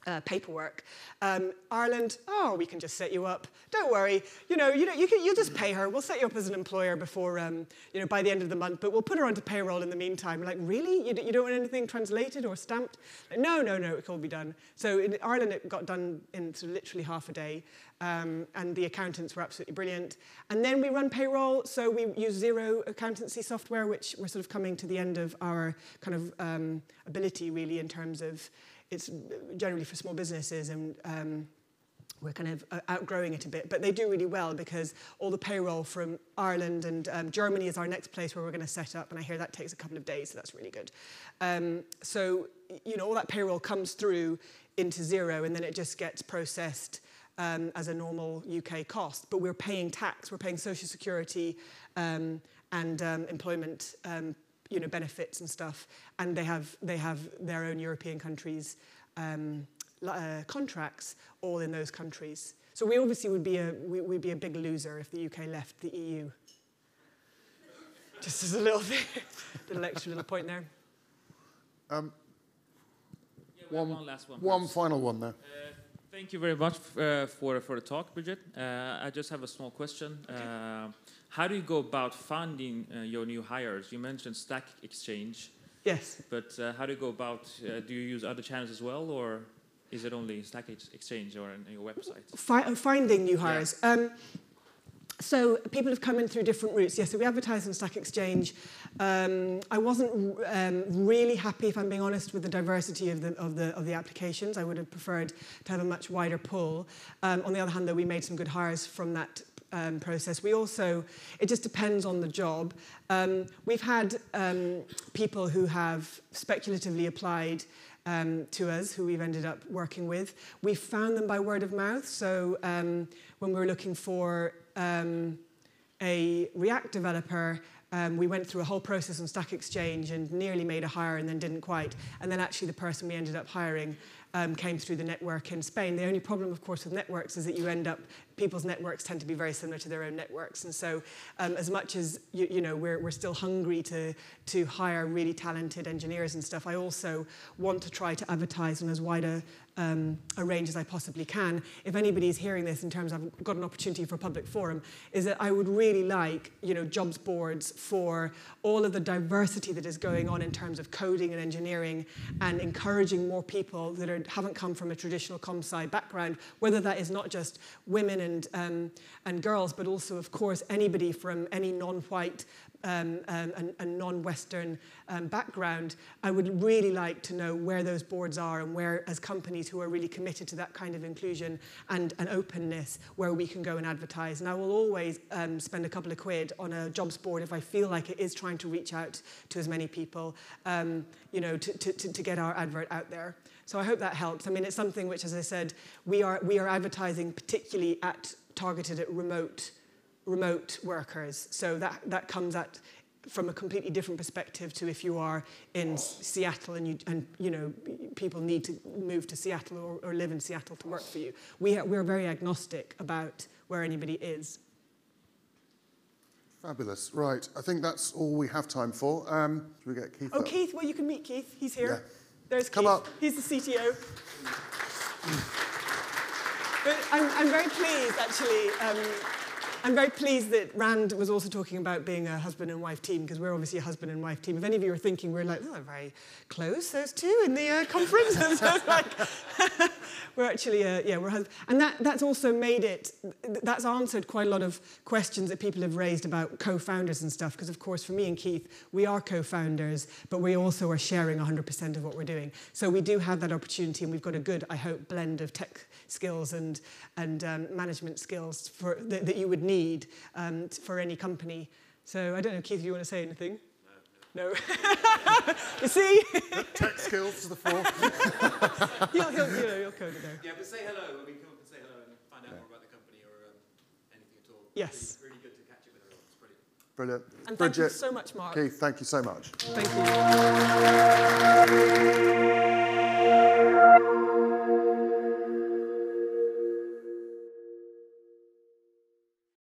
uh, paperwork. Um, Ireland, oh, we can just set you up. Don't worry. You know, you know, you can, you'll just pay her. We'll set you up as an employer before, um, you know, by the end of the month. But we'll put her onto payroll in the meantime. Like, really? You, you don't want anything translated or stamped? Like, no, no, no. It can all be done. So in Ireland, it got done in sort of literally half a day. Um, and the accountants were absolutely brilliant. And then we run payroll, so we use Xero accountancy software, which we're sort of coming to the end of our kind of um, ability, really, in terms of it's generally for small businesses and um, we're kind of uh, outgrowing it a bit, but they do really well because all the payroll from Ireland and um, Germany is our next place where we're going to set up, and I hear that takes a couple of days, so that's really good. Um, so, you know, all that payroll comes through into Xero, and then it just gets processed um, as a normal UK cost, but we're paying tax, we're paying social security um, and um, employment um, you know, benefits and stuff, and they have, they have their own European countries um, uh, contracts all in those countries. So we obviously would be a, we, would be a big loser if the UK left the EU. Just as a little thing, little extra little point there. Um, Yeah, we have one, one last one. one perhaps. final one there. Uh, Thank you very much uh, for, for the talk, Bridget. Uh, I just have a small question. Uh, how do you go about finding uh, your new hires? You mentioned Stack Exchange, Yes. but uh, how do you go about? Uh, do you use other channels as well, or is it only Stack Exchange or on your website? Fi- finding new hires. Um, so people have come in through different routes. Yes, so we advertise on Stack Exchange. Um, I wasn't um, really happy, if I'm being honest, with the diversity of the, of, the, of the applications. I would have preferred to have a much wider pool. Um, on the other hand, though, we made some good hires from that um, process. We also, it just depends on the job. Um, we've had um, people who have speculatively applied um, to us, who we've ended up working with. We found them by word of mouth. So um, when we were looking for um, a React developer, um, we went through a whole process on Stack Exchange and nearly made a hire and then didn't quite. And then actually the person we ended up hiring um, came through the network in Spain. The only problem, of course, with networks is that you end up, people's networks tend to be very similar to their own networks. And so um, as much as, you, you know, we're, we're still hungry to, to hire really talented engineers and stuff, I also want to try to advertise on as wide a, um, a range as I possibly can. If anybody's hearing this in terms of I've got an opportunity for a public forum, is that I would really like, you know, jobs boards for all of the diversity that is going on in terms of coding and engineering and encouraging more people that are, haven't come from a traditional com sci background, whether that is not just women and, um, and girls, but also, of course, anybody from any non-white um, um, and, and non-Western um, background, I would really like to know where those boards are and where, as companies who are really committed to that kind of inclusion and, and openness, where we can go and advertise. And I will always um, spend a couple of quid on a jobs board if I feel like it is trying to reach out to as many people, um, you know, to, to, to get our advert out there. So I hope that helps. I mean, it's something which, as I said, we are, we are advertising particularly at targeted at remote remote workers. So that, that comes at from a completely different perspective to if you are in Seattle and you, and, you know, people need to move to Seattle or, or live in Seattle to work for you. We are, we're very agnostic about where anybody is. Fabulous. Right, I think that's all we have time for. Um, should we get Keith Oh, up? Keith, well, you can meet Keith. He's here. Yeah. There's Come Keith. up. He's the CTO. But I'm, I'm very pleased, actually. Um, I'm very pleased that Rand was also talking about being a husband and wife team because we're obviously a husband and wife team. If any of you are thinking we're like, oh, very close, those two in the uh, conference, and so like, we're actually, uh, yeah, we're, and that, that's also made it, that's answered quite a lot of questions that people have raised about co-founders and stuff, because of course for me and Keith, we are co-founders, but we also are sharing 100% of what we're doing. So we do have that opportunity and we've got a good, I hope, blend of tech skills and, and um, management skills for, that, that you would need um, for any company. So I don't know, Keith, if you want to say anything? No. you see? Tech skills to the fore. he'll, he'll, you know, he'll code it. Yeah, but say hello. I mean, come up and say hello and find out yeah. more about the company or um, anything at all. Yes. Really, really, good to catch up with everyone. It's brilliant. Brilliant. And Bridget, thank you so much, Mark. Keith, thank you so much. Thank you.